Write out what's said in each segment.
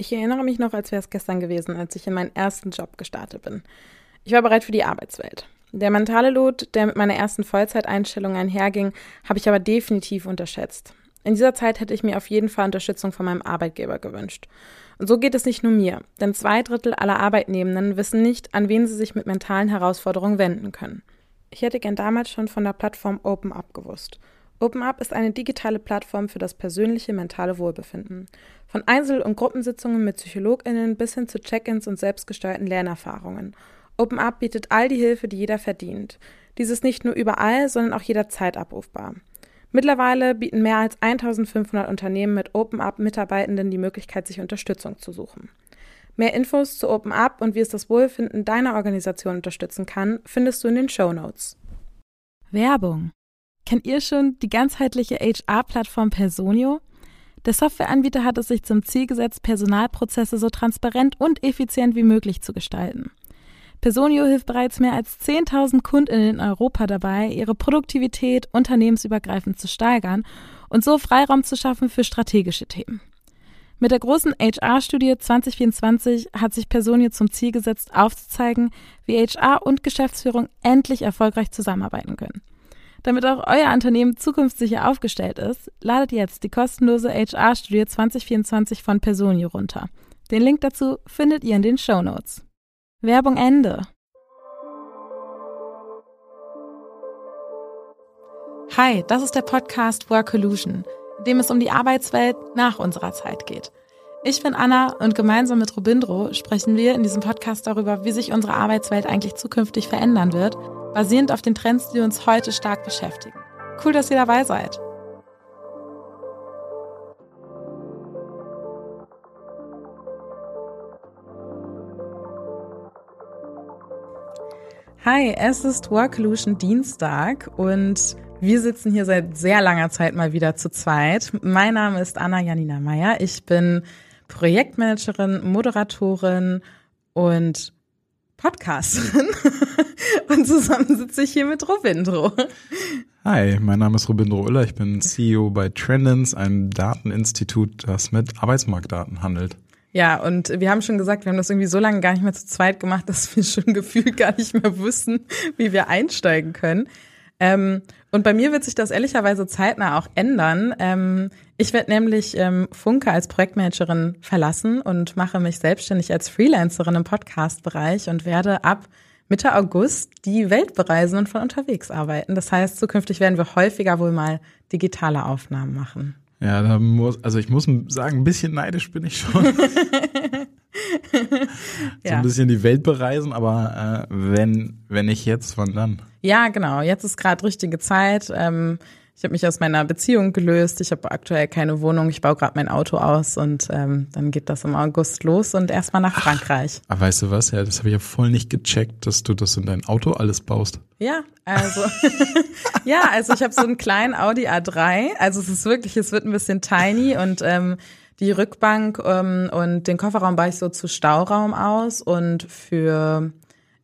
Ich erinnere mich noch, als wäre es gestern gewesen, als ich in meinen ersten Job gestartet bin. Ich war bereit für die Arbeitswelt. Der mentale Lot, der mit meiner ersten Vollzeiteinstellung einherging, habe ich aber definitiv unterschätzt. In dieser Zeit hätte ich mir auf jeden Fall Unterstützung von meinem Arbeitgeber gewünscht. Und so geht es nicht nur mir, denn zwei Drittel aller Arbeitnehmenden wissen nicht, an wen sie sich mit mentalen Herausforderungen wenden können. Ich hätte gern damals schon von der Plattform OpenUp gewusst. OpenUp ist eine digitale Plattform für das persönliche mentale Wohlbefinden. Von Einzel- und Gruppensitzungen mit PsychologInnen bis hin zu Check-ins und selbstgesteuerten Lernerfahrungen. OpenUp bietet all die Hilfe, die jeder verdient. Dies ist nicht nur überall, sondern auch jederzeit abrufbar. Mittlerweile bieten mehr als 1500 Unternehmen mit OpenUp Mitarbeitenden die Möglichkeit, sich Unterstützung zu suchen. Mehr Infos zu OpenUp und wie es das Wohlfinden deiner Organisation unterstützen kann, findest du in den Show Notes. Werbung Kennt ihr schon die ganzheitliche HR-Plattform Personio? Der Softwareanbieter hat es sich zum Ziel gesetzt, Personalprozesse so transparent und effizient wie möglich zu gestalten. Personio hilft bereits mehr als 10.000 Kundinnen in Europa dabei, ihre Produktivität unternehmensübergreifend zu steigern und so Freiraum zu schaffen für strategische Themen. Mit der großen HR-Studie 2024 hat sich Personio zum Ziel gesetzt, aufzuzeigen, wie HR und Geschäftsführung endlich erfolgreich zusammenarbeiten können. Damit auch euer Unternehmen zukunftssicher aufgestellt ist, ladet jetzt die kostenlose HR-Studie 2024 von Personio runter. Den Link dazu findet ihr in den Show Notes. Werbung Ende. Hi, das ist der Podcast Work Illusion, in dem es um die Arbeitswelt nach unserer Zeit geht. Ich bin Anna und gemeinsam mit Robindro sprechen wir in diesem Podcast darüber, wie sich unsere Arbeitswelt eigentlich zukünftig verändern wird basierend auf den Trends, die uns heute stark beschäftigen. Cool, dass ihr dabei seid. Hi, es ist Workolution Dienstag und wir sitzen hier seit sehr langer Zeit mal wieder zu zweit. Mein Name ist Anna Janina Meyer. Ich bin Projektmanagerin, Moderatorin und Podcasterin. Und zusammen sitze ich hier mit Robindro. Hi, mein Name ist Robindro Uller. Ich bin CEO bei Trendens, einem Dateninstitut, das mit Arbeitsmarktdaten handelt. Ja, und wir haben schon gesagt, wir haben das irgendwie so lange gar nicht mehr zu zweit gemacht, dass wir schon gefühlt gar nicht mehr wussten, wie wir einsteigen können. Ähm, und bei mir wird sich das ehrlicherweise zeitnah auch ändern. Ähm, ich werde nämlich ähm, Funke als Projektmanagerin verlassen und mache mich selbstständig als Freelancerin im Podcast-Bereich und werde ab Mitte August die Welt bereisen und von unterwegs arbeiten. Das heißt, zukünftig werden wir häufiger wohl mal digitale Aufnahmen machen. Ja, da muss, also ich muss sagen, ein bisschen neidisch bin ich schon. so ein bisschen die Welt bereisen, aber äh, wenn, wenn nicht jetzt, wann dann? Ja, genau. Jetzt ist gerade richtige Zeit. Ähm, ich habe mich aus meiner Beziehung gelöst. Ich habe aktuell keine Wohnung. Ich baue gerade mein Auto aus und ähm, dann geht das im August los und erstmal nach Frankreich. Ach, aber weißt du was? Ja, das habe ich ja voll nicht gecheckt, dass du das in dein Auto alles baust. Ja, also ja, also ich habe so einen kleinen Audi A3. Also es ist wirklich, es wird ein bisschen tiny und ähm, die Rückbank ähm, und den Kofferraum baue ich so zu Stauraum aus und für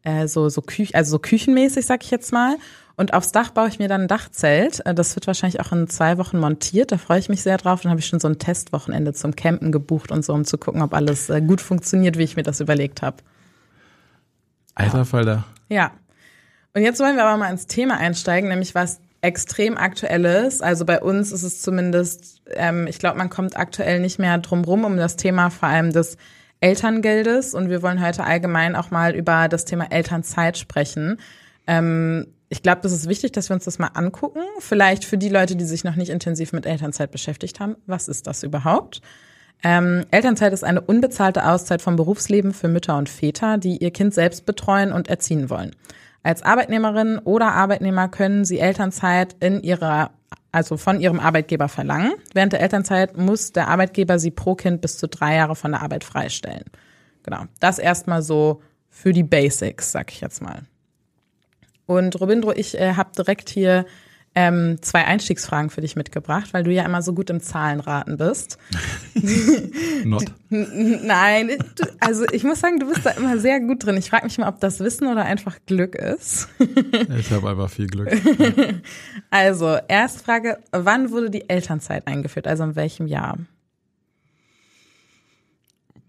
äh, so so Küche, also so küchenmäßig, sag ich jetzt mal. Und aufs Dach baue ich mir dann ein Dachzelt. Äh, das wird wahrscheinlich auch in zwei Wochen montiert. Da freue ich mich sehr drauf. Dann habe ich schon so ein Testwochenende zum Campen gebucht und so, um zu gucken, ob alles äh, gut funktioniert, wie ich mir das überlegt habe. Alter Falter. Ja. Und jetzt wollen wir aber mal ins Thema einsteigen, nämlich was extrem aktuelles. Also bei uns ist es zumindest, ähm, ich glaube, man kommt aktuell nicht mehr drum rum um das Thema vor allem des Elterngeldes. Und wir wollen heute allgemein auch mal über das Thema Elternzeit sprechen. Ähm, ich glaube, das ist wichtig, dass wir uns das mal angucken. Vielleicht für die Leute, die sich noch nicht intensiv mit Elternzeit beschäftigt haben. Was ist das überhaupt? Ähm, Elternzeit ist eine unbezahlte Auszeit vom Berufsleben für Mütter und Väter, die ihr Kind selbst betreuen und erziehen wollen. Als Arbeitnehmerin oder Arbeitnehmer können sie Elternzeit in ihrer, also von ihrem Arbeitgeber verlangen. Während der Elternzeit muss der Arbeitgeber sie pro Kind bis zu drei Jahre von der Arbeit freistellen. Genau. Das erstmal so für die Basics, sag ich jetzt mal. Und Robindro, ich äh, habe direkt hier ähm, zwei Einstiegsfragen für dich mitgebracht, weil du ja immer so gut im Zahlenraten bist. Not. Nein, also ich muss sagen, du bist da immer sehr gut drin. Ich frage mich mal, ob das Wissen oder einfach Glück ist. ich habe einfach viel Glück. Also, erste Frage, wann wurde die Elternzeit eingeführt? Also in welchem Jahr?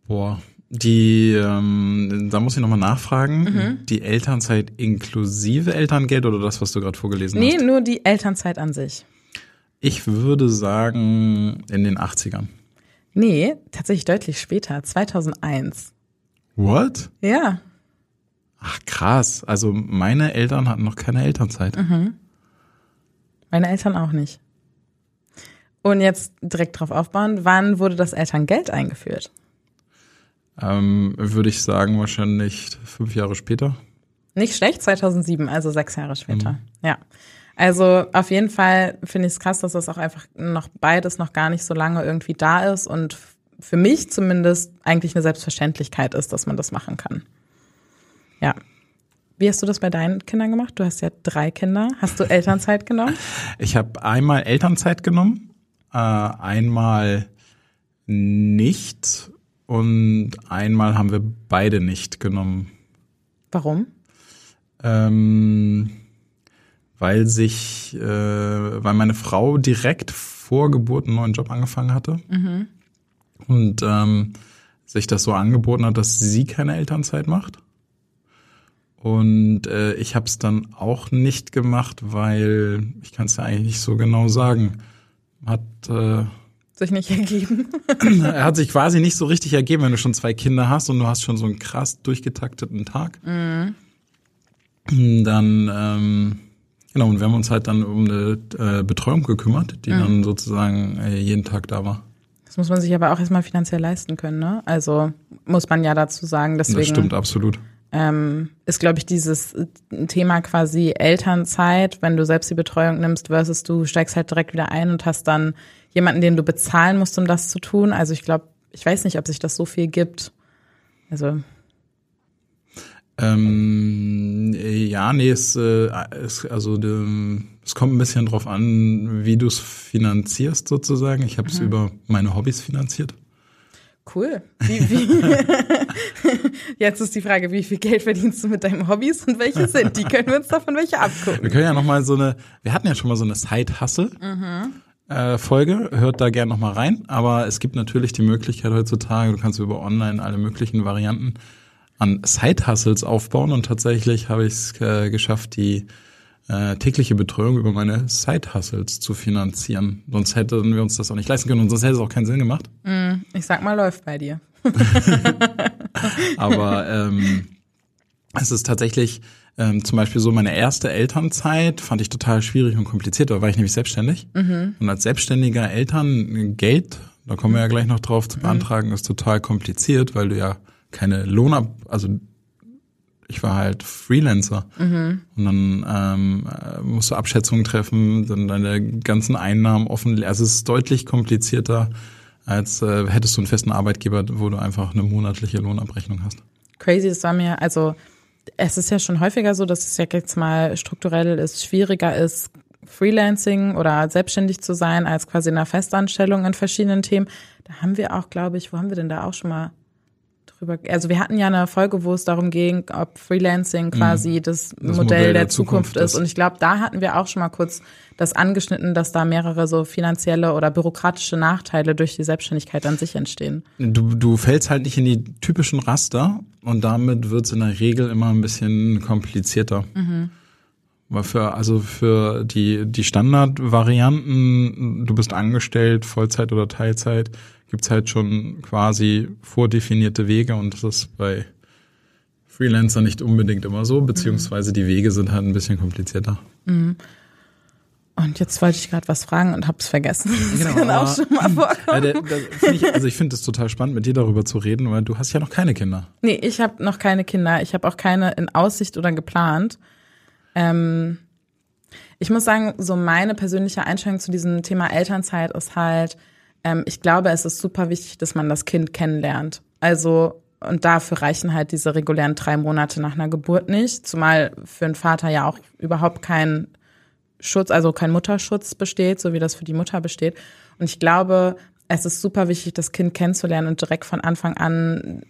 Boah, die, ähm, da muss ich nochmal nachfragen, Mhm. die Elternzeit inklusive Elterngeld oder das, was du gerade vorgelesen Nee, hast? nur die Elternzeit an sich. Ich würde sagen in den 80ern. Nee, tatsächlich deutlich später, 2001. What? Ja, Ach krass, also meine Eltern hatten noch keine Elternzeit. Mhm. meine Eltern auch nicht. Und jetzt direkt drauf aufbauen, wann wurde das Elterngeld eingeführt? Ähm, würde ich sagen, wahrscheinlich fünf Jahre später. Nicht schlecht, 2007, also sechs Jahre später. Ja. Also auf jeden Fall finde ich es krass, dass das auch einfach noch beides noch gar nicht so lange irgendwie da ist und für mich zumindest eigentlich eine Selbstverständlichkeit ist, dass man das machen kann. Ja. Wie hast du das bei deinen Kindern gemacht? Du hast ja drei Kinder. Hast du Elternzeit genommen? Ich habe einmal Elternzeit genommen, äh, einmal nicht und einmal haben wir beide nicht genommen. Warum? Ähm, weil sich, äh, weil meine Frau direkt vor Geburt einen neuen Job angefangen hatte und ähm, sich das so angeboten hat, dass sie keine Elternzeit macht. Und äh, ich habe es dann auch nicht gemacht, weil ich kann es ja eigentlich nicht so genau sagen. Hat äh, Sich nicht ergeben. er hat sich quasi nicht so richtig ergeben, wenn du schon zwei Kinder hast und du hast schon so einen krass durchgetakteten Tag. Dann, ähm, genau, und wir haben uns halt dann um eine äh, Betreuung gekümmert, die dann sozusagen äh, jeden Tag da war. Das muss man sich aber auch erstmal finanziell leisten können, ne? Also muss man ja dazu sagen, deswegen. Das stimmt absolut. ähm, ist, glaube ich, dieses Thema quasi Elternzeit, wenn du selbst die Betreuung nimmst, versus du steigst halt direkt wieder ein und hast dann jemanden, den du bezahlen musst, um das zu tun. Also ich glaube, ich weiß nicht, ob sich das so viel gibt. Also Ähm, äh, ja, nee, es, äh, es, also de, es kommt ein bisschen drauf an, wie du es finanzierst sozusagen. Ich habe es über meine Hobbys finanziert. cool. Wie, wie Jetzt ist die Frage, wie viel Geld verdienst du mit deinen Hobbys und welche sind die? Können wir uns davon welche Wir abgucken? können ja noch mal so eine, wir hatten ja schon mal so eine Side-Hustle. Äh, Folge, hört da gerne noch mal rein, aber es gibt natürlich die Möglichkeit heutzutage, du kannst über online alle möglichen Varianten an Side-Hustles aufbauen und tatsächlich habe ich es äh, geschafft, die äh, tägliche Betreuung über meine Side-Hustles zu finanzieren. Sonst hätten wir uns das auch nicht leisten können und sonst hätte es auch keinen Sinn gemacht. Ich sag mal, läuft bei dir. Aber ähm, es ist tatsächlich ähm, zum Beispiel so, meine erste Elternzeit fand ich total schwierig und kompliziert, da war ich nämlich selbstständig. Und als selbstständiger Eltern Geld, da kommen wir ja gleich noch drauf zu beantragen, ist total kompliziert, weil du ja keine Lohnab, also ich war halt Freelancer und dann ähm, äh, musst du Abschätzungen treffen, dann deine ganzen Einnahmen offen. Also es ist deutlich komplizierter, als äh, hättest du einen festen Arbeitgeber, wo du einfach eine monatliche Lohnabrechnung hast. Crazy, das war mir, also es ist ja schon häufiger so, dass es ja jetzt mal strukturell ist, schwieriger ist, Freelancing oder selbstständig zu sein, als quasi in einer Festanstellung in verschiedenen Themen. Da haben wir auch, glaube ich, wo haben wir denn da auch schon mal drüber, also wir hatten ja eine Folge, wo es darum ging, ob Freelancing quasi das, Modell, Modell der, der Zukunft, Zukunft ist. ist. Und ich glaube, da hatten wir auch schon mal kurz das angeschnitten, dass da mehrere so finanzielle oder bürokratische Nachteile durch die Selbstständigkeit an sich entstehen. Du, du fällst halt nicht in die typischen Raster und damit wird's in der Regel immer ein bisschen komplizierter. Weil für, also für die, die Standardvarianten, du bist angestellt, Vollzeit oder Teilzeit, gibt's halt schon quasi vordefinierte Wege und das ist bei Freelancer nicht unbedingt immer so, beziehungsweise die Wege sind halt ein bisschen komplizierter. Und jetzt wollte ich gerade was fragen und hab's vergessen. Das Genau, kann auch schon mal vorkommen. Ja, ich, also ich finde es total spannend, mit dir darüber zu reden, weil du hast ja noch keine Kinder. Nee, ich habe noch keine Kinder. Ich habe auch keine in Aussicht oder geplant. Ähm, ich muss sagen, so meine persönliche Einstellung zu diesem Thema Elternzeit ist halt, ähm, ich glaube, es ist super wichtig, dass man das Kind kennenlernt. Also, und dafür reichen halt diese regulären drei Monate nach einer Geburt nicht, zumal für einen Vater ja auch überhaupt kein Schutz, also kein Mutterschutz besteht, so wie das für die Mutter besteht. Und ich glaube, es ist super wichtig, das Kind kennenzulernen und direkt von Anfang an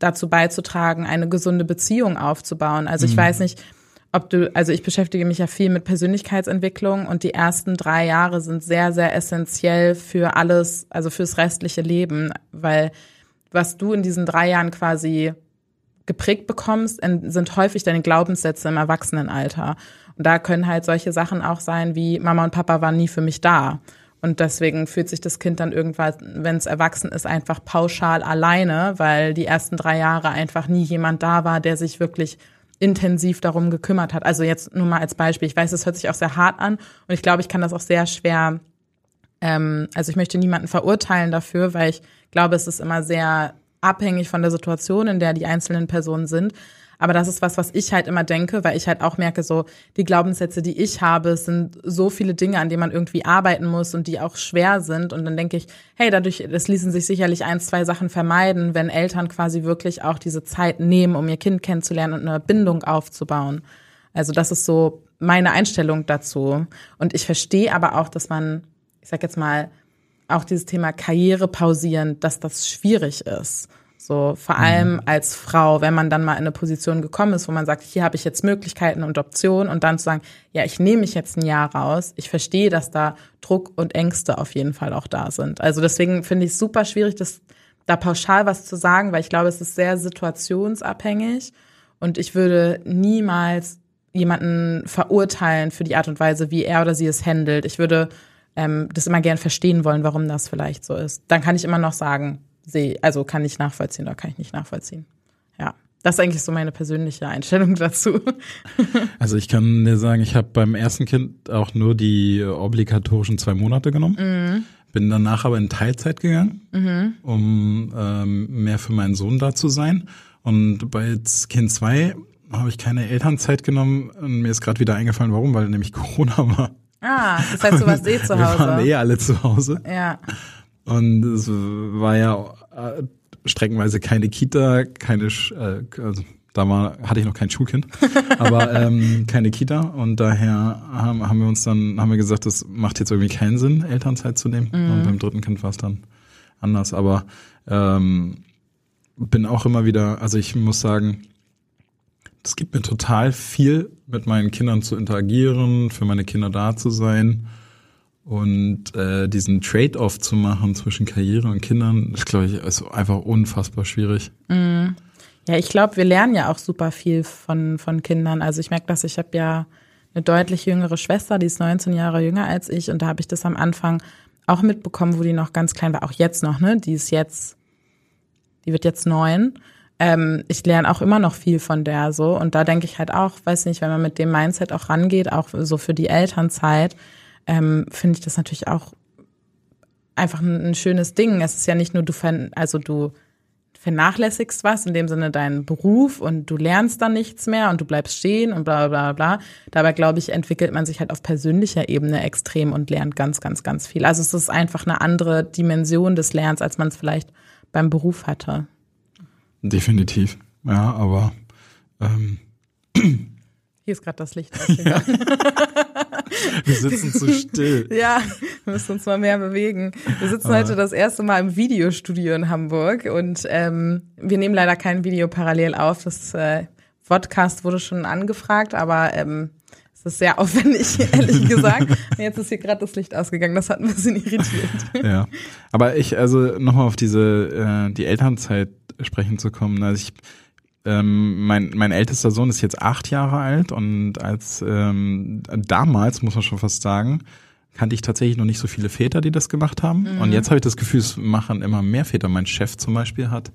dazu beizutragen, eine gesunde Beziehung aufzubauen. Also ich weiß nicht, ob du, also ich beschäftige mich ja viel mit Persönlichkeitsentwicklung und die ersten drei Jahre sind sehr, sehr essentiell für alles, also fürs restliche Leben, weil was du in diesen drei Jahren quasi geprägt bekommst, sind häufig deine Glaubenssätze im Erwachsenenalter. Und da können halt solche Sachen auch sein wie Mama und Papa waren nie für mich da. Und deswegen fühlt sich das Kind dann irgendwann, wenn es erwachsen ist, einfach pauschal alleine, weil die ersten drei Jahre einfach nie jemand da war, der sich wirklich intensiv darum gekümmert hat. Also jetzt nur mal als Beispiel. Ich weiß, es hört sich auch sehr hart an und ich glaube, ich kann das auch sehr schwer. Ähm, also ich möchte niemanden verurteilen dafür, weil ich glaube, es ist immer sehr abhängig von der Situation, in der die einzelnen Personen sind. Aber das ist was, was ich halt immer denke, weil ich halt auch merke, so die Glaubenssätze, die ich habe, sind so viele Dinge, an denen man irgendwie arbeiten muss und die auch schwer sind. Und dann denke ich, hey, dadurch, es ließen sich sicherlich ein, zwei Sachen vermeiden, wenn Eltern quasi wirklich auch diese Zeit nehmen, um ihr Kind kennenzulernen und eine Bindung aufzubauen. Also das ist so meine Einstellung dazu. Und ich verstehe aber auch, dass man, ich sag jetzt mal, auch dieses Thema Karriere pausieren, dass das schwierig ist. So, vor allem mhm. als Frau, wenn man dann mal in eine Position gekommen ist, wo man sagt, hier habe ich jetzt Möglichkeiten und Optionen und dann zu sagen, ja, ich nehme mich jetzt ein Jahr raus. Ich verstehe, dass da Druck und Ängste auf jeden Fall auch da sind. Also deswegen finde ich es super schwierig, das da pauschal was zu sagen, weil ich glaube, es ist sehr situationsabhängig und ich würde niemals jemanden verurteilen für die Art und Weise, wie er oder sie es handelt. Ich würde ähm, das immer gern verstehen wollen, warum das vielleicht so ist. Dann kann ich immer noch sagen, sehe, also kann ich nachvollziehen oder kann ich nicht nachvollziehen. Ja. Das ist eigentlich so meine persönliche Einstellung dazu. Also ich kann dir sagen, ich habe beim ersten Kind auch nur die obligatorischen zwei Monate genommen. Mhm. Bin danach aber in Teilzeit gegangen, mhm. um ähm, mehr für meinen Sohn da zu sein. Und bei Kind zwei habe ich keine Elternzeit genommen. Und mir ist gerade wieder eingefallen, warum, weil nämlich Corona war. Ah, das heißt, du warst eh zu Hause. Wir waren eh alle zu Hause. Ja. Und es war ja äh, streckenweise keine Kita, keine, äh, also da war, hatte ich noch kein Schulkind, aber ähm, keine Kita und daher haben, haben wir uns dann, haben wir gesagt, das macht jetzt irgendwie keinen Sinn, Elternzeit zu nehmen. Mhm. Und beim dritten Kind war es dann anders. Aber ähm, bin auch immer wieder, also ich muss sagen, es gibt mir total viel, mit meinen Kindern zu interagieren, für meine Kinder da zu sein. Und äh, diesen Trade-off zu machen zwischen Karriere und Kindern, ist, glaube ich, ist einfach unfassbar schwierig. Mm. Ja, ich glaube, wir lernen ja auch super viel von, von Kindern. Also ich merke dass ich habe ja eine deutlich jüngere Schwester, die ist 19 Jahre jünger als ich. Und da habe ich das am Anfang auch mitbekommen, wo die noch ganz klein war. Auch jetzt noch, ne? Die ist jetzt, die wird jetzt neun. Ähm, ich lerne auch immer noch viel von der so. Und da denke ich halt auch, weiß nicht, wenn man mit dem Mindset auch rangeht, auch so für die Elternzeit, ähm, finde ich das natürlich auch einfach ein, ein, schönes Ding. Es ist ja nicht nur du, also du vernachlässigst was, in dem Sinne deinen Beruf und du lernst dann nichts mehr und du bleibst stehen und bla bla bla. Dabei, glaube ich, entwickelt man sich halt auf persönlicher Ebene extrem und lernt ganz, ganz, ganz viel. Also es ist einfach eine andere Dimension des Lernens, als man es vielleicht beim Beruf hatte. Definitiv, ja, aber ähm. hier ist gerade das Licht ausgegangen. Wir sitzen zu still. Ja, wir müssen uns mal mehr bewegen. Wir sitzen heute das erste Mal im Videostudio in Hamburg und ähm, wir nehmen leider kein Video parallel auf. Das äh, Podcast wurde schon angefragt, aber ähm, es ist sehr aufwendig, ehrlich gesagt. Und jetzt ist hier gerade das Licht ausgegangen. Das hat ein bisschen irritiert. Ja, aber ich, also nochmal auf diese, äh, die Elternzeit sprechen zu kommen. Also ich ähm, mein, mein ältester Sohn ist jetzt acht Jahre alt und als ähm, damals, muss man schon fast sagen, kannte ich tatsächlich noch nicht so viele Väter, die das gemacht haben. Mhm. Und jetzt habe ich das Gefühl, es machen immer mehr Väter. Mein Chef zum Beispiel hat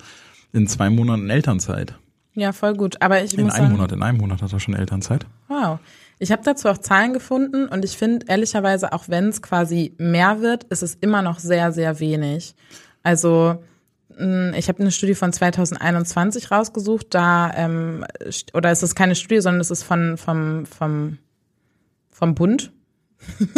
in zwei Monaten Elternzeit. Ja, voll gut. Aber ich in muss einem sagen, Monat, in einem Monat hat er schon Elternzeit. Wow. Ich habe dazu auch Zahlen gefunden und ich finde ehrlicherweise, auch wenn es quasi mehr wird, ist es immer noch sehr, sehr wenig. Also ich habe eine Studie von 2021 rausgesucht, da ähm, oder es ist keine Studie, sondern es ist von vom vom vom Bund.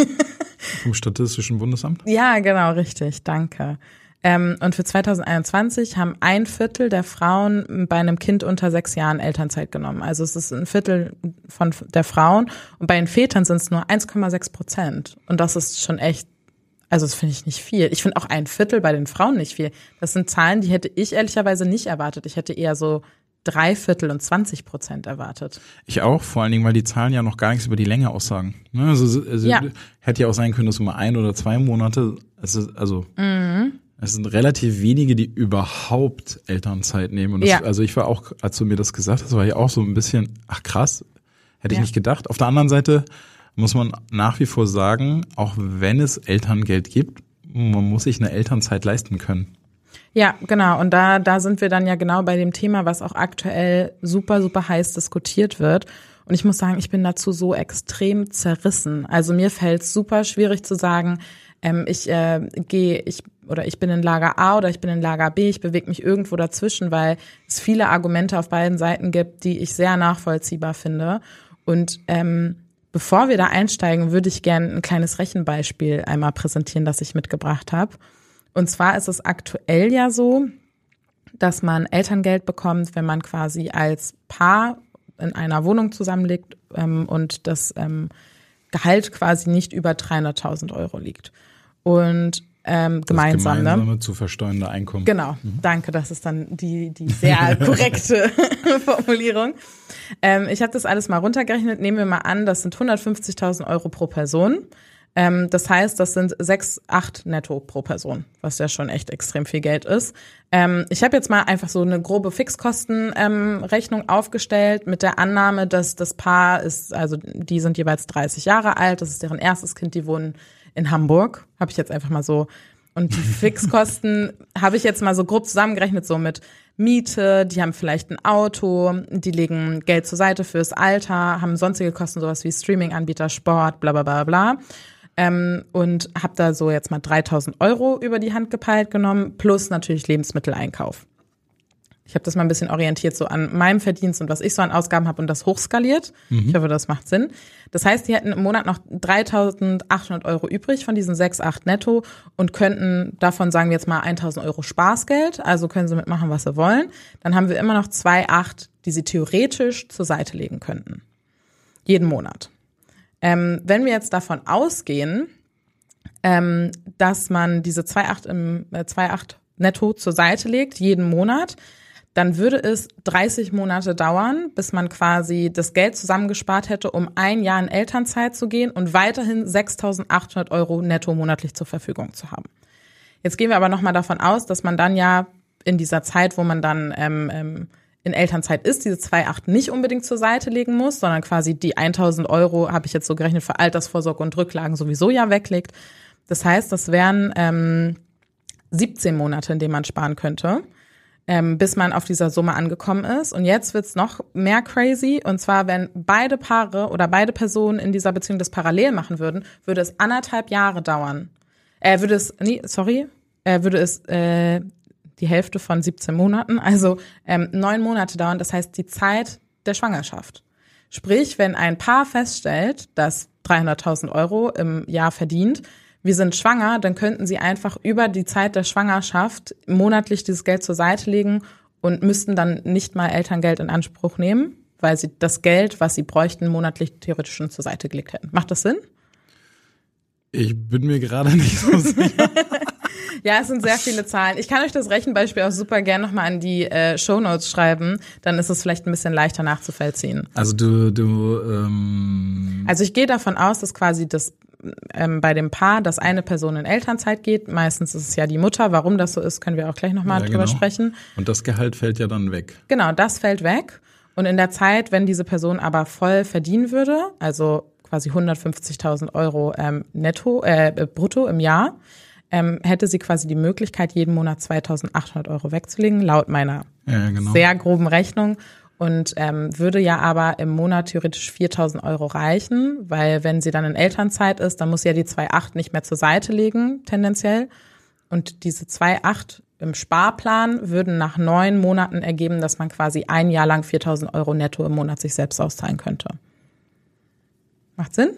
Vom Statistischen Bundesamt? Ja, genau, richtig, danke. Ähm, und für 2021 haben ein Viertel der Frauen bei einem Kind unter sechs Jahren Elternzeit genommen. Also es ist ein Viertel von der Frauen und bei den Vätern sind es nur 1,6 Prozent. Und das ist schon echt also das finde ich nicht viel. Ich finde auch ein Viertel bei den Frauen nicht viel. Das sind Zahlen, die hätte ich ehrlicherweise nicht erwartet. Ich hätte eher so drei Viertel und 20 Prozent erwartet. Ich auch, vor allen Dingen, weil die Zahlen ja noch gar nichts über die Länge aussagen. Ne, also, also ja. hätte ja auch sein können, dass du mal ein oder zwei Monate, also, also mhm. Es sind relativ wenige, die überhaupt Elternzeit nehmen. Und das, Ja. also ich war auch, als du mir das gesagt hast, war ich auch so ein bisschen, ach krass, hätte ich Ja. nicht gedacht. Auf der anderen Seite muss man nach wie vor sagen, auch wenn es Elterngeld gibt, man muss sich eine Elternzeit leisten können. Ja, genau. Und da, da sind wir dann ja genau bei dem Thema, was auch aktuell super, super heiß diskutiert wird. Und ich muss sagen, ich bin dazu so extrem zerrissen. Also mir fällt es super schwierig zu sagen, ähm, ich äh, gehe, ich oder ich bin in Lager A oder ich bin in Lager B, ich bewege mich irgendwo dazwischen, weil es viele Argumente auf beiden Seiten gibt, die ich sehr nachvollziehbar finde. Und ähm, bevor wir da einsteigen, würde ich gerne ein kleines Rechenbeispiel einmal präsentieren, das ich mitgebracht habe. Und zwar ist es aktuell ja so, dass man Elterngeld bekommt, wenn man quasi als Paar in einer Wohnung zusammenlegt ähm, und das ähm, Gehalt quasi nicht über 300.000 Euro liegt. Und ähm, gemeinsam, das ne? gemeinsame zu versteuernde Einkommen. Genau, danke, das ist dann die, die sehr korrekte Formulierung. Ähm, ich habe das alles mal runtergerechnet. Nehmen wir mal an, das sind 150.000 Euro pro Person. Ähm, das heißt, das sind 6, 8 netto pro Person, was ja schon echt extrem viel Geld ist. Ähm, ich habe jetzt mal einfach so eine grobe Fixkostenrechnung ähm, aufgestellt mit der Annahme, dass das Paar ist, also die sind jeweils 30 Jahre alt, das ist deren erstes Kind, die wohnen in Hamburg. Habe ich jetzt einfach mal so und die Fixkosten habe ich jetzt mal so grob zusammengerechnet, so mit Miete, die haben vielleicht ein Auto, die legen Geld zur Seite fürs Alter, haben sonstige Kosten, sowas wie Streaming-Anbieter, Sport, bla bla bla bla. Ähm, und habe da so jetzt mal 3000 Euro über die Hand gepeilt genommen, plus natürlich Lebensmitteleinkauf. Ich habe das mal ein bisschen orientiert so an meinem Verdienst und was ich so an Ausgaben habe und das hochskaliert. Ich hoffe, das macht Sinn. Das heißt, die hätten im Monat noch 3.800 Euro übrig von diesen 6, 8 netto und könnten davon, sagen wir jetzt mal, 1.000 Euro Spaßgeld. Also können sie mitmachen, was sie wollen. Dann haben wir immer noch 2,8, die sie theoretisch zur Seite legen könnten. Jeden Monat. Ähm, wenn wir jetzt davon ausgehen, ähm, dass man diese 2,8 im äh, 2,8 netto zur Seite legt, jeden Monat, dann würde es 30 Monate dauern, bis man quasi das Geld zusammengespart hätte, um ein Jahr in Elternzeit zu gehen und weiterhin 6.800 Euro netto monatlich zur Verfügung zu haben. Jetzt gehen wir aber nochmal davon aus, dass man dann ja in dieser Zeit, wo man dann ähm, ähm, in Elternzeit ist, diese 2,8 nicht unbedingt zur Seite legen muss, sondern quasi die 1.000 Euro, habe ich jetzt so gerechnet, für Altersvorsorge und Rücklagen sowieso ja weglegt. Das heißt, das wären ähm, 17 Monate, in denen man sparen könnte ähm, bis man auf dieser Summe angekommen ist. Und jetzt wird's noch mehr crazy. Und zwar, wenn beide Paare oder beide Personen in dieser Beziehung das parallel machen würden, würde es anderthalb Jahre dauern. Äh, würde es, nee, sorry, äh, würde es äh, die Hälfte von 17 Monaten, also ähm, neun Monate dauern. Das heißt, die Zeit der Schwangerschaft. Sprich, wenn ein Paar feststellt, dass 300.000 Euro im Jahr verdient, wir sind schwanger, dann könnten sie einfach über die Zeit der Schwangerschaft monatlich dieses Geld zur Seite legen und müssten dann nicht mal Elterngeld in Anspruch nehmen, weil sie das Geld, was sie bräuchten, monatlich theoretisch schon zur Seite gelegt hätten. Macht das Sinn? Ich bin mir gerade nicht so sicher. Ja, es sind sehr viele Zahlen. Ich kann euch das Rechenbeispiel auch super gern nochmal an die äh, Show Notes schreiben, dann ist es vielleicht ein bisschen leichter nachzuvollziehen. Also du, du, ähm, Also ich gehe davon aus, dass quasi das ähm, bei dem Paar, dass eine Person in Elternzeit geht, meistens ist es ja die Mutter. Warum das so ist, können wir auch gleich nochmal ja, drüber genau. sprechen. Und das Gehalt fällt ja dann weg. Genau, das fällt weg. Und in der Zeit, wenn diese Person aber voll verdienen würde, also quasi 150.000 Euro ähm, netto, äh, brutto im Jahr, ähm, hätte sie quasi die Möglichkeit, jeden Monat 2.800 Euro wegzulegen, laut meiner Ja, genau. sehr groben Rechnung. Und ähm, würde ja aber im Monat theoretisch 4.000 Euro reichen, weil wenn sie dann in Elternzeit ist, dann muss sie ja die 2,8 nicht mehr zur Seite legen, tendenziell. Und diese 2,8 im Sparplan würden nach neun Monaten ergeben, dass man quasi ein Jahr lang 4.000 Euro netto im Monat sich selbst auszahlen könnte. Macht Sinn?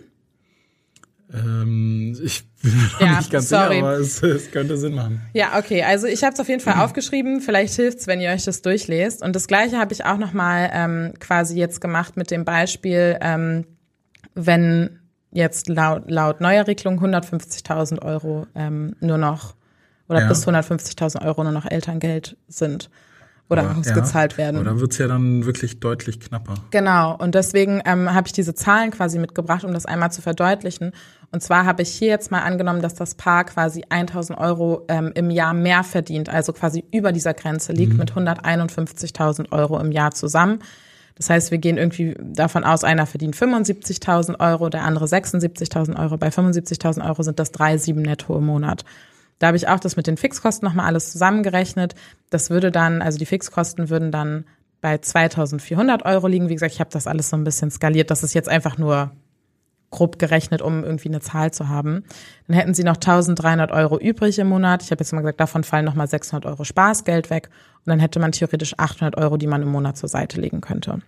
Ähm, ich Ja, nicht ganz sorry. sicher, aber es, es könnte Sinn machen. Ja, okay. Also ich habe es auf jeden Fall aufgeschrieben. Vielleicht hilft's, wenn ihr euch das durchlest. Und das Gleiche habe ich auch noch mal ähm, quasi jetzt gemacht mit dem Beispiel, ähm, wenn jetzt laut, laut neuer Regelung 150.000 Euro ähm, nur noch oder Ja. bis 150.000 Euro nur noch Elterngeld sind oder Aber, ausgezahlt ja, werden. Aber dann wird's ja dann wirklich deutlich knapper. Genau, und deswegen ähm, habe ich diese Zahlen quasi mitgebracht, um das einmal zu verdeutlichen. Und zwar habe ich hier jetzt mal angenommen, dass das Paar quasi 1000 Euro ähm, im Jahr mehr verdient, also quasi über dieser Grenze liegt mhm. mit 151.000 Euro im Jahr zusammen. Das heißt, wir gehen irgendwie davon aus, einer verdient 75.000 Euro, der andere 76.000 Euro. Bei 75.000 Euro sind das 3,7 netto im Monat. Da habe ich auch das mit den Fixkosten nochmal alles zusammengerechnet. Das würde dann, also die Fixkosten würden dann bei 2400 Euro liegen. Wie gesagt, ich habe das alles so ein bisschen skaliert. Das ist jetzt einfach nur grob gerechnet, um irgendwie eine Zahl zu haben. Dann hätten sie noch 1300 Euro übrig im Monat. Ich habe jetzt mal gesagt, davon fallen nochmal 600 Euro Spaßgeld weg. Und dann hätte man theoretisch 800 Euro, die man im Monat zur Seite legen könnte.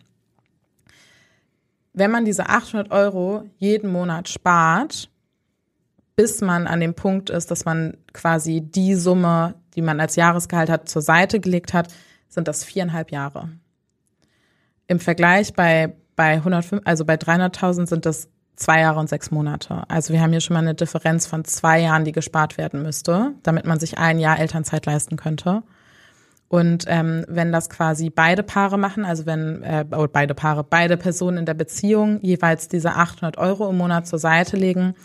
Wenn man diese 800 Euro jeden Monat spart, bis man an dem Punkt ist, dass man quasi die Summe, die man als Jahresgehalt hat, zur Seite gelegt hat, sind das viereinhalb Jahre. Im Vergleich bei, bei 105, also bei 300.000 sind das zwei Jahre und sechs Monate. Also wir haben hier schon mal eine Differenz von zwei Jahren, die gespart werden müsste, damit man sich ein Jahr Elternzeit leisten könnte. Und ähm, wenn das quasi beide Paare machen, also wenn äh, beide Paare, beide Personen in der Beziehung jeweils diese 800 Euro im Monat zur Seite legen,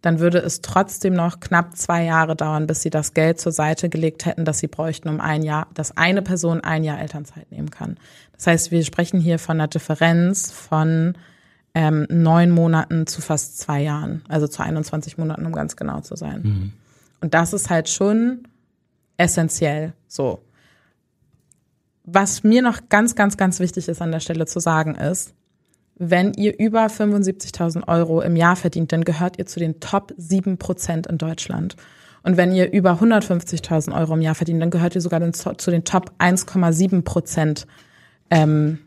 dann würde es trotzdem noch knapp zwei Jahre dauern, bis sie das Geld zur Seite gelegt hätten, das sie bräuchten, um ein Jahr, dass eine Person ein Jahr Elternzeit nehmen kann. Das heißt, wir sprechen hier von einer Differenz von ähm, neun Monaten zu fast zwei Jahren, also zu 21 Monaten, um ganz genau zu sein. Mhm. Und das ist halt schon essentiell so. Was mir noch ganz, ganz, ganz wichtig ist an der Stelle zu sagen ist, wenn ihr über 75.000 Euro im Jahr verdient, dann gehört ihr zu den Top 7 Prozent in Deutschland. Und wenn ihr über 150.000 Euro im Jahr verdient, dann gehört ihr sogar zu den Top 1,7 Prozent. Ähm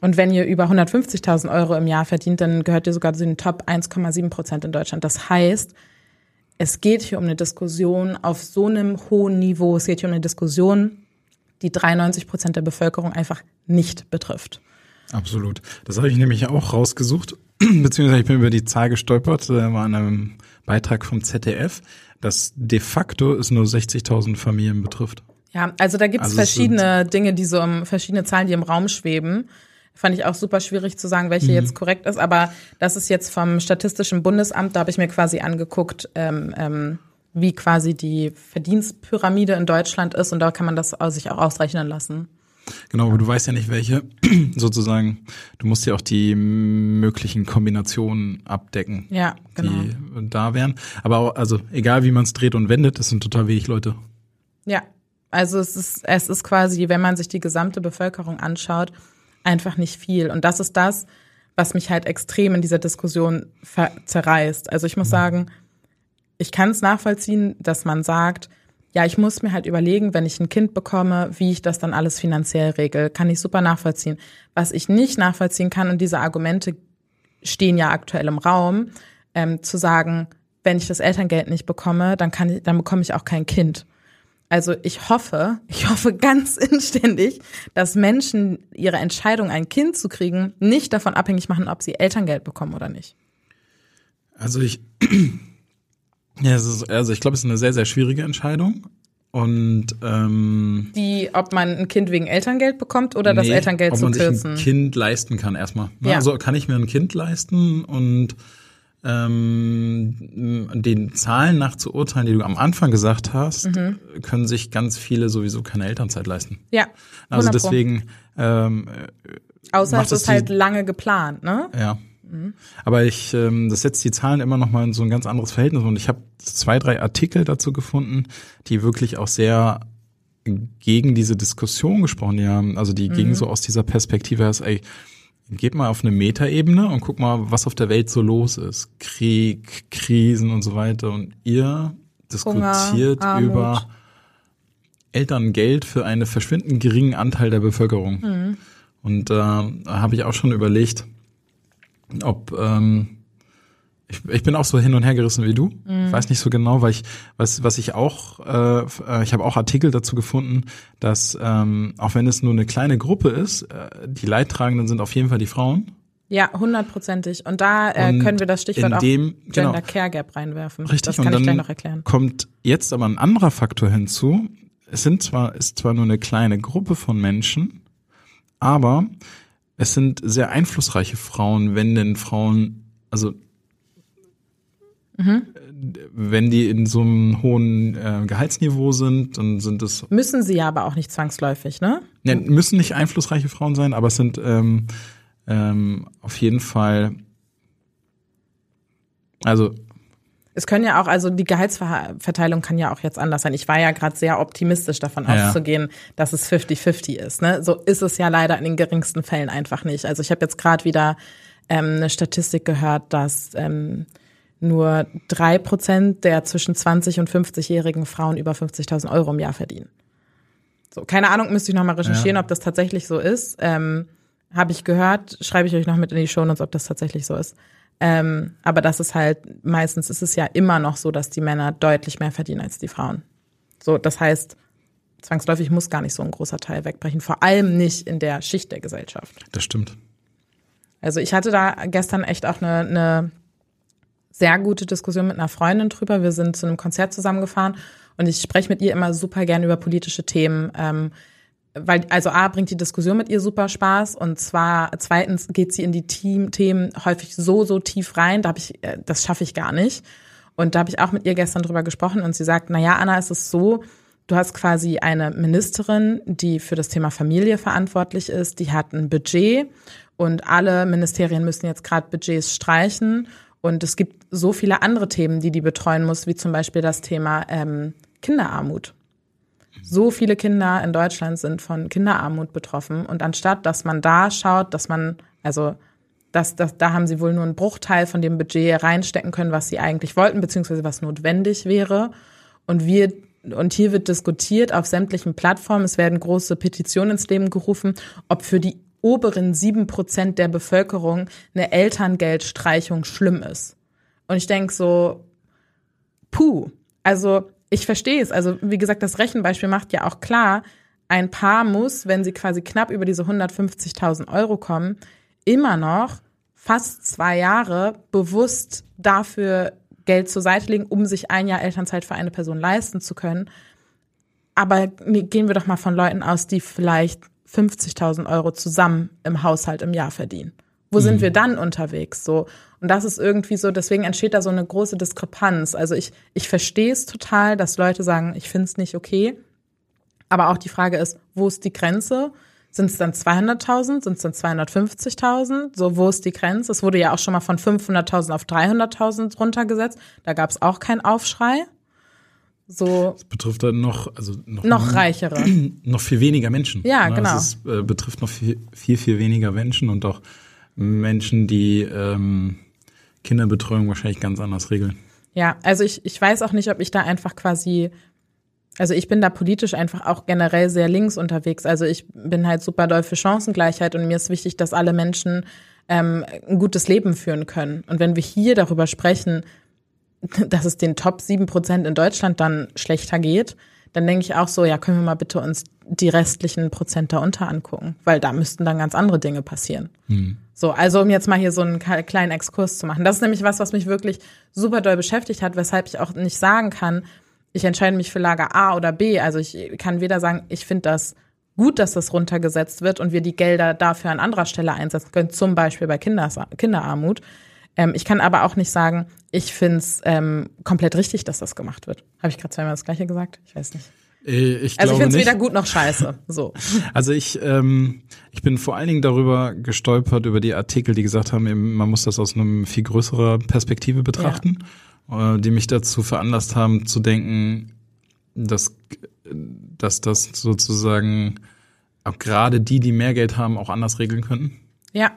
und wenn ihr über 150.000 Euro im Jahr verdient, dann gehört ihr sogar zu den Top 1,7 Prozent in Deutschland. Das heißt, es geht hier um eine Diskussion auf so einem hohen Niveau. Es geht hier um eine Diskussion, die 93 Prozent der Bevölkerung einfach nicht betrifft. Absolut. Das habe ich nämlich auch rausgesucht, beziehungsweise ich bin über die Zahl gestolpert, äh, war in einem Beitrag vom ZDF, dass de facto es nur 60.000 Familien betrifft. Ja, also da gibt es also verschiedene Dinge, die so um verschiedene Zahlen, die im Raum schweben. Fand ich auch super schwierig zu sagen, welche mhm. jetzt korrekt ist, aber das ist jetzt vom Statistischen Bundesamt, da habe ich mir quasi angeguckt, ähm, ähm, wie quasi die Verdienstpyramide in Deutschland ist und da kann man das sich auch ausrechnen lassen. Genau, aber du weißt ja nicht welche, sozusagen. Du musst ja auch die möglichen Kombinationen abdecken, ja, genau. die da wären. Aber auch, also egal wie man es dreht und wendet, das sind total wenig Leute. Ja, also es ist, es ist quasi, wenn man sich die gesamte Bevölkerung anschaut, einfach nicht viel. Und das ist das, was mich halt extrem in dieser Diskussion zerreißt. Also ich muss mhm. sagen, ich kann es nachvollziehen, dass man sagt, ja, ich muss mir halt überlegen, wenn ich ein Kind bekomme, wie ich das dann alles finanziell regel. Kann ich super nachvollziehen. Was ich nicht nachvollziehen kann, und diese Argumente stehen ja aktuell im Raum, ähm, zu sagen, wenn ich das Elterngeld nicht bekomme, dann kann ich, dann bekomme ich auch kein Kind. Also ich hoffe, ich hoffe ganz inständig, dass Menschen ihre Entscheidung, ein Kind zu kriegen, nicht davon abhängig machen, ob sie Elterngeld bekommen oder nicht. Also ich ja, ist, also ich glaube, es ist eine sehr, sehr schwierige Entscheidung. Und ähm, die, ob man ein Kind wegen Elterngeld bekommt oder nee, das Elterngeld zu kürzen. Ob man sich ein Kind leisten kann erstmal. Ne? Ja. Also kann ich mir ein Kind leisten und ähm, den Zahlen nach zu urteilen, die du am Anfang gesagt hast, mhm. können sich ganz viele sowieso keine Elternzeit leisten. Ja. Also deswegen ähm, Außer es ist halt lange geplant, ne? Ja. Aber ich, ähm, das setzt die Zahlen immer noch mal in so ein ganz anderes Verhältnis und ich habe zwei, drei Artikel dazu gefunden, die wirklich auch sehr gegen diese Diskussion gesprochen die haben. Also die mhm. gingen so aus dieser Perspektive, dass, ey, geht mal auf eine Metaebene und guck mal, was auf der Welt so los ist. Krieg, Krisen und so weiter. Und ihr diskutiert Hunger, über Elterngeld für einen verschwindend geringen Anteil der Bevölkerung. Mhm. Und äh, da habe ich auch schon überlegt, ob ähm, ich, ich bin auch so hin und her gerissen wie du. Mhm. Weiß nicht so genau, weil ich was was ich auch äh, ich habe auch Artikel dazu gefunden, dass ähm, auch wenn es nur eine kleine Gruppe ist, äh, die Leidtragenden sind auf jeden Fall die Frauen. Ja, hundertprozentig. Und da äh, und können wir das Stichwort dem, auch Gender genau, Care Gap reinwerfen. Richtig. Das kann und ich gleich noch erklären. Kommt jetzt aber ein anderer Faktor hinzu. Es sind zwar ist zwar nur eine kleine Gruppe von Menschen, aber es sind sehr einflussreiche Frauen, wenn denn Frauen, also Mhm. wenn die in so einem hohen äh, Gehaltsniveau sind, dann sind es Müssen sie ja aber auch nicht zwangsläufig, ne? ne, müssen nicht einflussreiche Frauen sein, aber es sind ähm, ähm, auf jeden Fall also Es können ja auch, also die Gehaltsverteilung kann ja auch jetzt anders sein. Ich war ja gerade sehr optimistisch davon Ja. auszugehen, dass es 50-50 ist. Ne? So ist es ja leider in den geringsten Fällen einfach nicht. Also ich habe jetzt gerade wieder ähm, eine Statistik gehört, dass ähm, nur drei Prozent der zwischen 20 und 50-jährigen Frauen über 50.000 Euro im Jahr verdienen. So, keine Ahnung, müsste ich nochmal recherchieren, Ja. ob das tatsächlich so ist. Ähm, habe ich gehört, schreibe ich euch noch mit in die Shownotes, ob das tatsächlich so ist. Ähm, aber das ist halt, meistens ist es ja immer noch so, dass die Männer deutlich mehr verdienen als die Frauen. So, das heißt, zwangsläufig muss gar nicht so ein großer Teil wegbrechen, vor allem nicht in der Schicht der Gesellschaft. das stimmt. Also ich hatte da gestern echt auch eine, eine sehr gute Diskussion mit einer Freundin drüber. Wir sind zu einem Konzert zusammengefahren und ich spreche mit ihr immer super gern über politische Themen. Ähm, weil, also A, bringt die Diskussion mit ihr super Spaß und zwar, zweitens geht sie in die Team Themen häufig so, so tief rein, da habe ich, äh, das schaffe ich gar nicht. Und da habe ich auch mit ihr gestern drüber gesprochen und sie sagt, na ja, Anna, es ist so, du hast quasi eine Ministerin, die für das Thema Familie verantwortlich ist, die hat ein Budget und alle Ministerien müssen jetzt gerade Budgets streichen und es gibt so viele andere Themen, die die betreuen muss, wie zum Beispiel das Thema ähm, Kinderarmut. So viele Kinder in Deutschland sind von Kinderarmut betroffen. Und anstatt, dass man da schaut, dass man, also das, das, da haben sie wohl nur einen Bruchteil von dem Budget reinstecken können, was sie eigentlich wollten, beziehungsweise was notwendig wäre. Und wir, und hier wird diskutiert auf sämtlichen Plattformen. Es werden große Petitionen ins Leben gerufen, ob für die oberen sieben Prozent der Bevölkerung eine Elterngeldstreichung schlimm ist. Und ich denke so, puh, also ich verstehe es. Also wie gesagt, das Rechenbeispiel macht ja auch klar, ein Paar muss, wenn sie quasi knapp über diese 150.000 Euro kommen, immer noch fast zwei Jahre bewusst dafür Geld zur Seite legen, um sich ein Jahr Elternzeit für eine Person leisten zu können. Aber nee, gehen wir doch mal von Leuten aus, die vielleicht 50.000 Euro zusammen im Haushalt im Jahr verdienen. Wo sind wir dann unterwegs? So und das ist irgendwie so. Deswegen entsteht da so eine große Diskrepanz. Also ich ich verstehe es total, dass Leute sagen, ich finde es nicht okay. Aber auch die Frage ist, wo ist die Grenze? Sind es dann 200.000? Sind es dann 250.000? So, wo ist die Grenze? Es wurde ja auch schon mal von 500.000 auf 300.000 runtergesetzt. Da gab es auch keinen Aufschrei. So Das betrifft dann noch, also noch, noch reichere. noch viel weniger Menschen. Ja, Ne? genau. Es ist, äh, betrifft noch viel, viel, viel weniger Menschen und auch Menschen, die ähm, Kinderbetreuung wahrscheinlich ganz anders regeln. Ja, also ich, ich weiß auch nicht, ob ich da einfach quasi, also ich bin da politisch einfach auch generell sehr links unterwegs. Also ich bin halt super doll für Chancengleichheit und mir ist wichtig, dass alle Menschen ähm, ein gutes Leben führen können. Und wenn wir hier darüber sprechen, dass es den Top 7 Prozent in Deutschland dann schlechter geht, dann denke ich auch so, ja, können wir mal bitte uns die restlichen Prozent darunter angucken, weil da müssten dann ganz andere Dinge passieren. So, also um jetzt mal hier so einen kleinen Exkurs zu machen. Das ist nämlich was, was mich wirklich super doll beschäftigt hat, weshalb ich auch nicht sagen kann, ich entscheide mich für Lager A oder B. Also ich kann weder sagen, ich finde das gut, dass das runtergesetzt wird und wir die Gelder dafür an anderer Stelle einsetzen können, zum Beispiel bei Kinders Kinderarmut. Ähm, ich kann aber auch nicht sagen, ich finde es ähm, komplett richtig, dass das gemacht wird. Habe ich gerade zweimal das gleiche gesagt? Ich weiß nicht. Äh, Ich Also ich finde es weder gut noch scheiße. So. Also ich, ähm, ich bin vor allen Dingen darüber gestolpert, über die Artikel, die gesagt haben, eben, man muss das aus einem viel größerer Perspektive betrachten, äh, die mich dazu veranlasst haben zu denken, dass, dass das sozusagen auch gerade die, die mehr Geld haben, auch anders regeln könnten. Ja.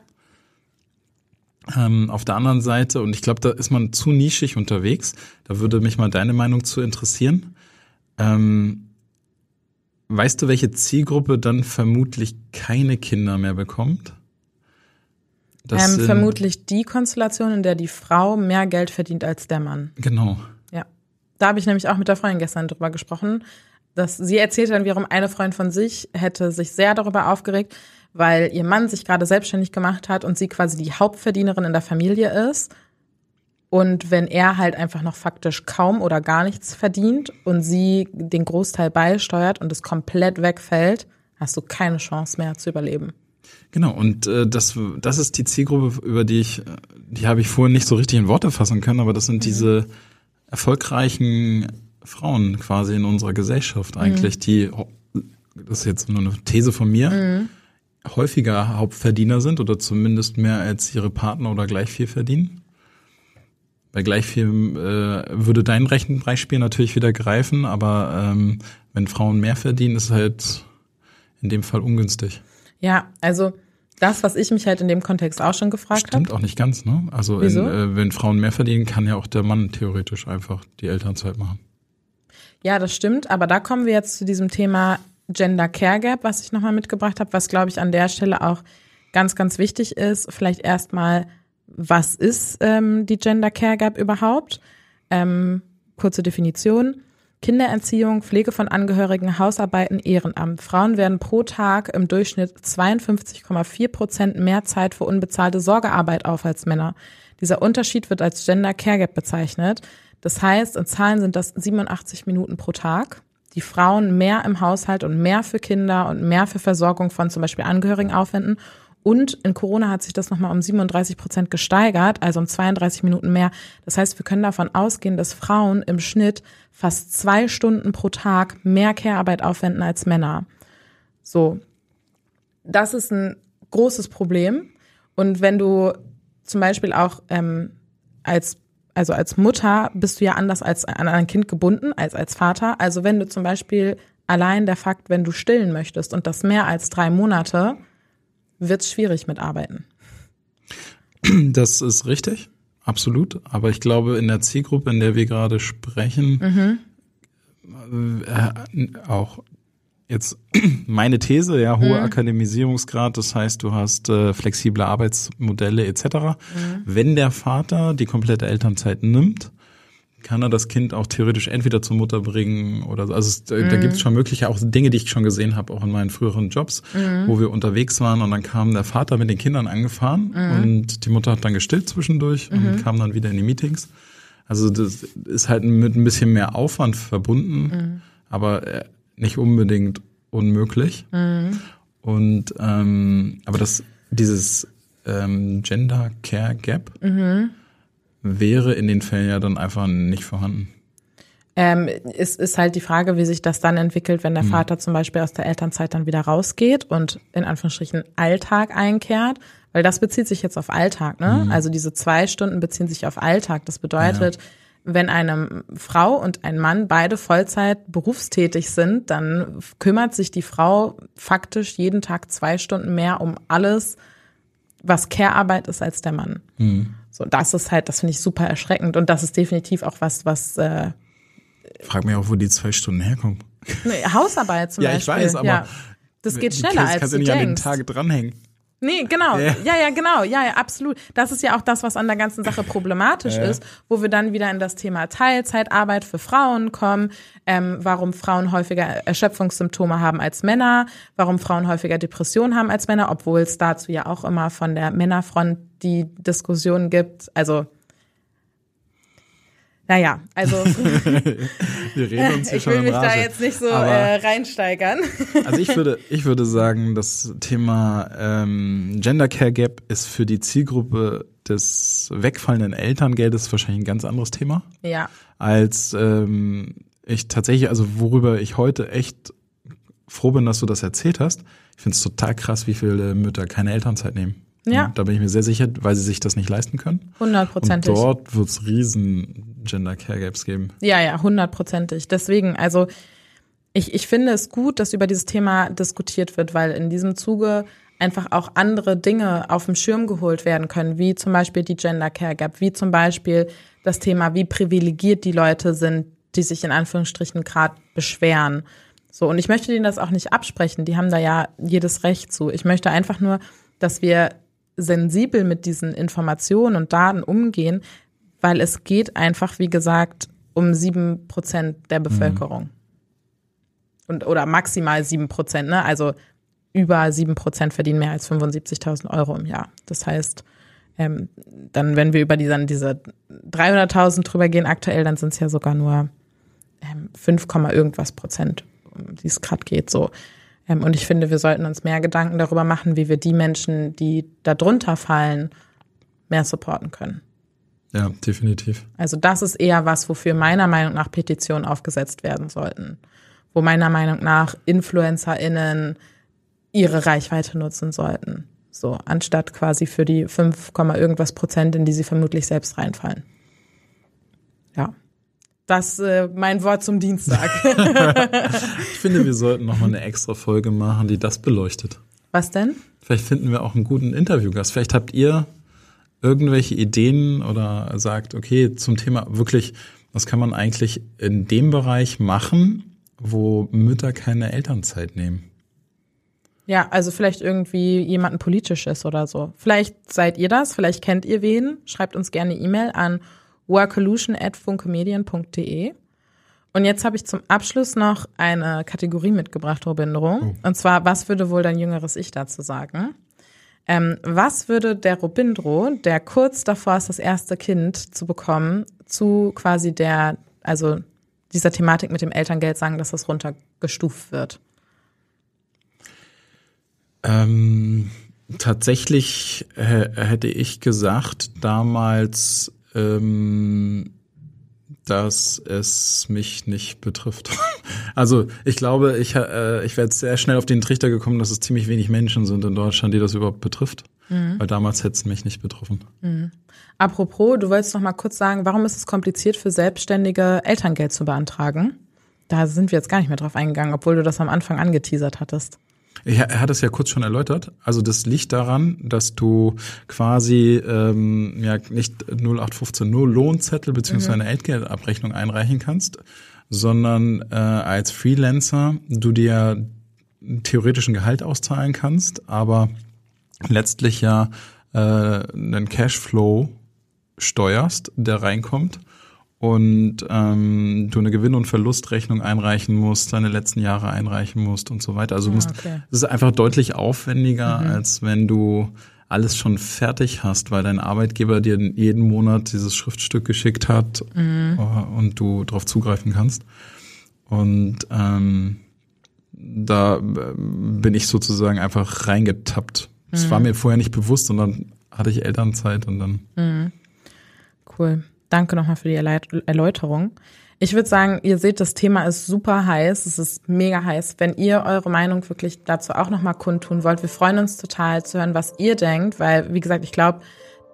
Ähm, auf der anderen Seite, und ich glaube, da ist man zu nischig unterwegs, da würde mich mal deine Meinung zu interessieren. Ähm, weißt du, welche Zielgruppe dann vermutlich keine Kinder mehr bekommt? Das Ähm, vermutlich die Konstellation, in der die Frau mehr Geld verdient als der Mann. Genau. Ja. Da habe ich nämlich auch mit der Freundin gestern drüber gesprochen. Dass sie erzählt dann wiederum, eine Freundin von sich hätte sich sehr darüber aufgeregt, weil ihr Mann sich gerade selbstständig gemacht hat und sie quasi die Hauptverdienerin in der Familie ist. Und wenn er halt einfach noch faktisch kaum oder gar nichts verdient und sie den Großteil beisteuert und es komplett wegfällt, hast du keine Chance mehr zu überleben. Genau, und äh, das, das ist die Zielgruppe, über die ich, die habe ich vorhin nicht so richtig in Worte fassen können, aber das sind mhm. diese erfolgreichen Frauen quasi in unserer Gesellschaft eigentlich, mhm. die, das ist jetzt nur eine These von mir, mhm. häufiger Hauptverdiener sind oder zumindest mehr als ihre Partner oder gleich viel verdienen. Bei gleich viel äh, würde dein Rechenbeispiel natürlich wieder greifen, aber ähm, wenn Frauen mehr verdienen, ist halt in dem Fall ungünstig. Ja, also das, was ich mich halt in dem Kontext auch schon gefragt habe. Stimmt hab. auch nicht ganz, ne? Also in, äh, wenn Frauen mehr verdienen, kann ja auch der Mann theoretisch einfach die Elternzeit machen. Ja, das stimmt, aber da kommen wir jetzt zu diesem Thema Gender Care Gap, was ich nochmal mitgebracht habe, was glaube ich an der Stelle auch ganz, ganz wichtig ist. Vielleicht erstmal, was ist ähm, die Gender Care Gap überhaupt? Ähm, kurze Definition. Kindererziehung, Pflege von Angehörigen, Hausarbeiten, Ehrenamt. Frauen werden pro Tag im Durchschnitt 52,4 Prozent mehr Zeit für unbezahlte Sorgearbeit auf als Männer. Dieser Unterschied wird als Gender Care Gap bezeichnet. Das heißt, in Zahlen sind das 87 Minuten pro Tag. Die Frauen mehr im Haushalt und mehr für Kinder und mehr für Versorgung von zum Beispiel Angehörigen aufwenden und in Corona hat sich das nochmal um 37 Prozent gesteigert, also um 32 Minuten mehr. Das heißt, wir können davon ausgehen, dass Frauen im Schnitt fast zwei Stunden pro Tag mehr Care-Arbeit aufwenden als Männer. So. Das ist ein großes Problem. Und wenn du zum Beispiel auch ähm, als also als Mutter bist du ja anders als an ein Kind gebunden als als Vater. Also wenn du zum Beispiel allein der Fakt, wenn du stillen möchtest und das mehr als drei Monate, wird es schwierig mit Arbeiten. Das ist richtig, absolut. Aber ich glaube, in der Zielgruppe, in der wir gerade sprechen, mhm. äh, auch jetzt meine These, ja, hohe mhm. Akademisierungsgrad, das heißt, du hast äh, flexible Arbeitsmodelle etc. Mhm. Wenn der Vater die komplette Elternzeit nimmt, kann er das Kind auch theoretisch entweder zur Mutter bringen oder so. Also es, mhm. da gibt es schon mögliche auch Dinge, die ich schon gesehen habe, auch in meinen früheren Jobs, mhm. wo wir unterwegs waren und dann kam der Vater mit den Kindern angefahren mhm. und die Mutter hat dann gestillt zwischendurch und mhm. kam dann wieder in die Meetings. Also das ist halt mit ein bisschen mehr Aufwand verbunden, mhm. aber äh, nicht unbedingt unmöglich. Mhm. Und ähm, aber das dieses ähm, Gender Care Gap wäre in den Fällen ja dann einfach nicht vorhanden. Ähm, es ist halt die Frage, wie sich das dann entwickelt, wenn der mhm. Vater zum Beispiel aus der Elternzeit dann wieder rausgeht und in Anführungsstrichen Alltag einkehrt, weil das bezieht sich jetzt auf Alltag, ne? Mhm. Also diese zwei Stunden beziehen sich auf Alltag. Das bedeutet, ja. wenn eine Frau und ein Mann beide Vollzeit berufstätig sind, dann kümmert sich die Frau faktisch jeden Tag zwei Stunden mehr um alles, was Care-Arbeit ist als der Mann. Mhm. So, das ist halt, das finde ich super erschreckend und das ist definitiv auch was, was. Äh, Frag mich auch, wo die zwei Stunden herkommen. Nee, Hausarbeit zum ja, Beispiel. Ja, ich weiß, aber ja. das geht schneller als kannst du nicht denkst. an den Tag dranhängen. Nee, genau. Ja. ja, ja, genau. Ja, ja, absolut. Das ist ja auch das, was an der ganzen Sache problematisch ja. ist, wo wir dann wieder in das Thema Teilzeitarbeit für Frauen kommen, ähm, warum Frauen häufiger Erschöpfungssymptome haben als Männer, warum Frauen häufiger Depressionen haben als Männer, obwohl es dazu ja auch immer von der Männerfront die Diskussion gibt. Also naja, also wir reden uns hier ich schon will mich Rage. da jetzt nicht so äh, reinsteigern. also ich würde, ich würde sagen, das Thema ähm, Gender Care Gap ist für die Zielgruppe des wegfallenden Elterngeldes wahrscheinlich ein ganz anderes Thema. Ja. Als ähm, ich tatsächlich, also worüber ich heute echt froh bin, dass du das erzählt hast. Ich finde es total krass, wie viele Mütter keine Elternzeit nehmen. Ja. da bin ich mir sehr sicher, weil sie sich das nicht leisten können. Hundertprozentig. Und dort wird es riesen Gender Care Gaps geben. Ja, ja, hundertprozentig. Deswegen, also ich, ich finde es gut, dass über dieses Thema diskutiert wird, weil in diesem Zuge einfach auch andere Dinge auf dem Schirm geholt werden können, wie zum Beispiel die Gender Care Gap, wie zum Beispiel das Thema, wie privilegiert die Leute sind, die sich in Anführungsstrichen gerade beschweren. So, und ich möchte denen das auch nicht absprechen, die haben da ja jedes Recht zu. Ich möchte einfach nur, dass wir sensibel mit diesen Informationen und Daten umgehen, weil es geht einfach, wie gesagt, um sieben Prozent der Bevölkerung. Mhm. Und, oder maximal sieben Prozent, ne? Also über sieben Prozent verdienen mehr als 75.000 Euro im Jahr. Das heißt, ähm, dann, wenn wir über die, dann diese 300.000 drüber gehen aktuell, dann sind es ja sogar nur ähm, 5, irgendwas Prozent, um die es gerade geht. So, und ich finde, wir sollten uns mehr Gedanken darüber machen, wie wir die Menschen, die da drunter fallen, mehr supporten können. Ja, definitiv. Also das ist eher was, wofür meiner Meinung nach Petitionen aufgesetzt werden sollten. Wo meiner Meinung nach InfluencerInnen ihre Reichweite nutzen sollten. So, anstatt quasi für die 5, irgendwas Prozent, in die sie vermutlich selbst reinfallen. Ja. Das äh, mein Wort zum Dienstag. ich finde, wir sollten noch mal eine extra Folge machen, die das beleuchtet. Was denn? Vielleicht finden wir auch einen guten Interviewgast. Vielleicht habt ihr irgendwelche Ideen oder sagt, okay, zum Thema wirklich, was kann man eigentlich in dem Bereich machen, wo Mütter keine Elternzeit nehmen? Ja, also vielleicht irgendwie jemanden politisches oder so. Vielleicht seid ihr das, vielleicht kennt ihr wen. Schreibt uns gerne E-Mail an workolution@funkemedien.de. Und jetzt habe ich zum Abschluss noch eine Kategorie mitgebracht, Robindro. Oh. Und zwar, was würde wohl dein jüngeres Ich dazu sagen? Ähm, was würde der Robindro, der kurz davor ist, das erste Kind zu bekommen, zu quasi der, also dieser Thematik mit dem Elterngeld sagen, dass das runtergestuft wird? Ähm, tatsächlich hätte ich gesagt, damals, ähm, dass es mich nicht betrifft. also ich glaube, ich, äh, ich wäre jetzt sehr schnell auf den Trichter gekommen, dass es ziemlich wenig Menschen sind in Deutschland, die das überhaupt betrifft. Mhm. Weil damals hätte es mich nicht betroffen. Mhm. Apropos, du wolltest noch mal kurz sagen, warum ist es kompliziert für Selbstständige Elterngeld zu beantragen? Da sind wir jetzt gar nicht mehr drauf eingegangen, obwohl du das am Anfang angeteasert hattest. Er hat es ja kurz schon erläutert. Also das liegt daran, dass du quasi ähm, ja nicht 0815 nur Lohnzettel beziehungsweise mhm. eine Entgeltabrechnung einreichen kannst, sondern äh, als Freelancer du dir theoretischen Gehalt auszahlen kannst, aber letztlich ja äh, einen Cashflow steuerst, der reinkommt und ähm, du eine Gewinn- und Verlustrechnung einreichen musst, deine letzten Jahre einreichen musst und so weiter. Also ah, musst, okay. es ist einfach deutlich aufwendiger, mhm. als wenn du alles schon fertig hast, weil dein Arbeitgeber dir jeden Monat dieses Schriftstück geschickt hat mhm. Äh, und du darauf zugreifen kannst. Und ähm, da äh, bin ich sozusagen einfach reingetappt. Das mhm. war mir vorher nicht bewusst und dann hatte ich Elternzeit und dann. Mhm. Cool. Danke nochmal für die Erläuterung. Ich würde sagen, ihr seht, das Thema ist super heiß. Es ist mega heiß. Wenn ihr eure Meinung wirklich dazu auch nochmal kundtun wollt, wir freuen uns total zu hören, was ihr denkt, weil, wie gesagt, ich glaube,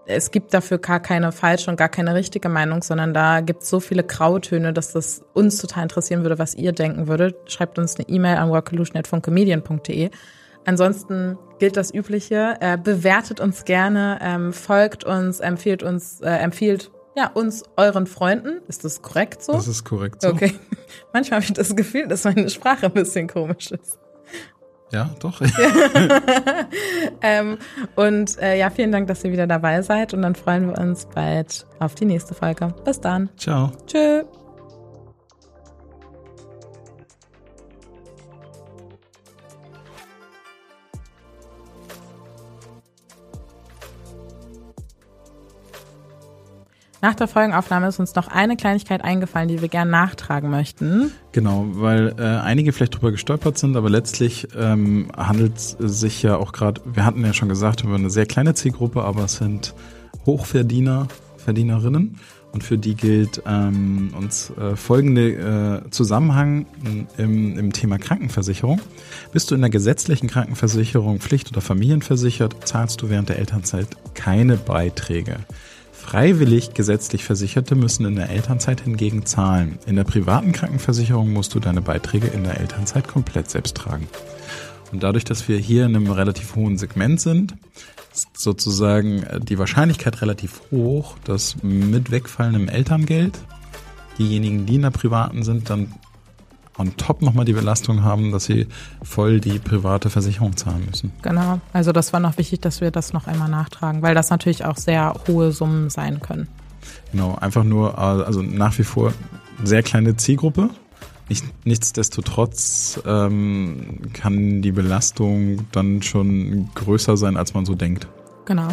es gibt dafür gar keine falsche und gar keine richtige Meinung, sondern da gibt es so viele Grautöne, dass das uns total interessieren würde, was ihr denken würdet. Schreibt uns eine E-Mail an workolution.funkemedien.de. Ansonsten gilt das Übliche. Äh, bewertet uns gerne, ähm, folgt uns, empfiehlt uns, äh, empfiehlt ja, uns, euren Freunden. Ist das korrekt so? Das ist korrekt so. Okay. Manchmal habe ich das Gefühl, dass meine Sprache ein bisschen komisch ist. Ja, doch. ähm, und äh, ja, vielen Dank, dass ihr wieder dabei seid. Und dann freuen wir uns bald auf die nächste Folge. Bis dann. Ciao. Tschö. Nach der Folgenaufnahme ist uns noch eine Kleinigkeit eingefallen, die wir gern nachtragen möchten. Genau, weil äh, einige vielleicht drüber gestolpert sind, aber letztlich ähm, handelt es sich ja auch gerade, wir hatten ja schon gesagt, über eine sehr kleine Zielgruppe, aber es sind Hochverdiener, Verdienerinnen. Und für die gilt ähm, uns äh, folgende äh, Zusammenhang im, im Thema Krankenversicherung. Bist du in der gesetzlichen Krankenversicherung Pflicht- oder familienversichert, zahlst du während der Elternzeit keine Beiträge. Freiwillig gesetzlich Versicherte müssen in der Elternzeit hingegen zahlen. In der privaten Krankenversicherung musst du deine Beiträge in der Elternzeit komplett selbst tragen. Und dadurch, dass wir hier in einem relativ hohen Segment sind, ist sozusagen die Wahrscheinlichkeit relativ hoch, dass mit wegfallendem Elterngeld diejenigen, die in der privaten sind, dann on top nochmal die Belastung haben, dass sie voll die private Versicherung zahlen müssen. Genau, also das war noch wichtig, dass wir das noch einmal nachtragen, weil das natürlich auch sehr hohe Summen sein können. Genau, einfach nur, also nach wie vor sehr kleine Zielgruppe. Nicht, nichtsdestotrotz ähm, kann die Belastung dann schon größer sein, als man so denkt. Genau.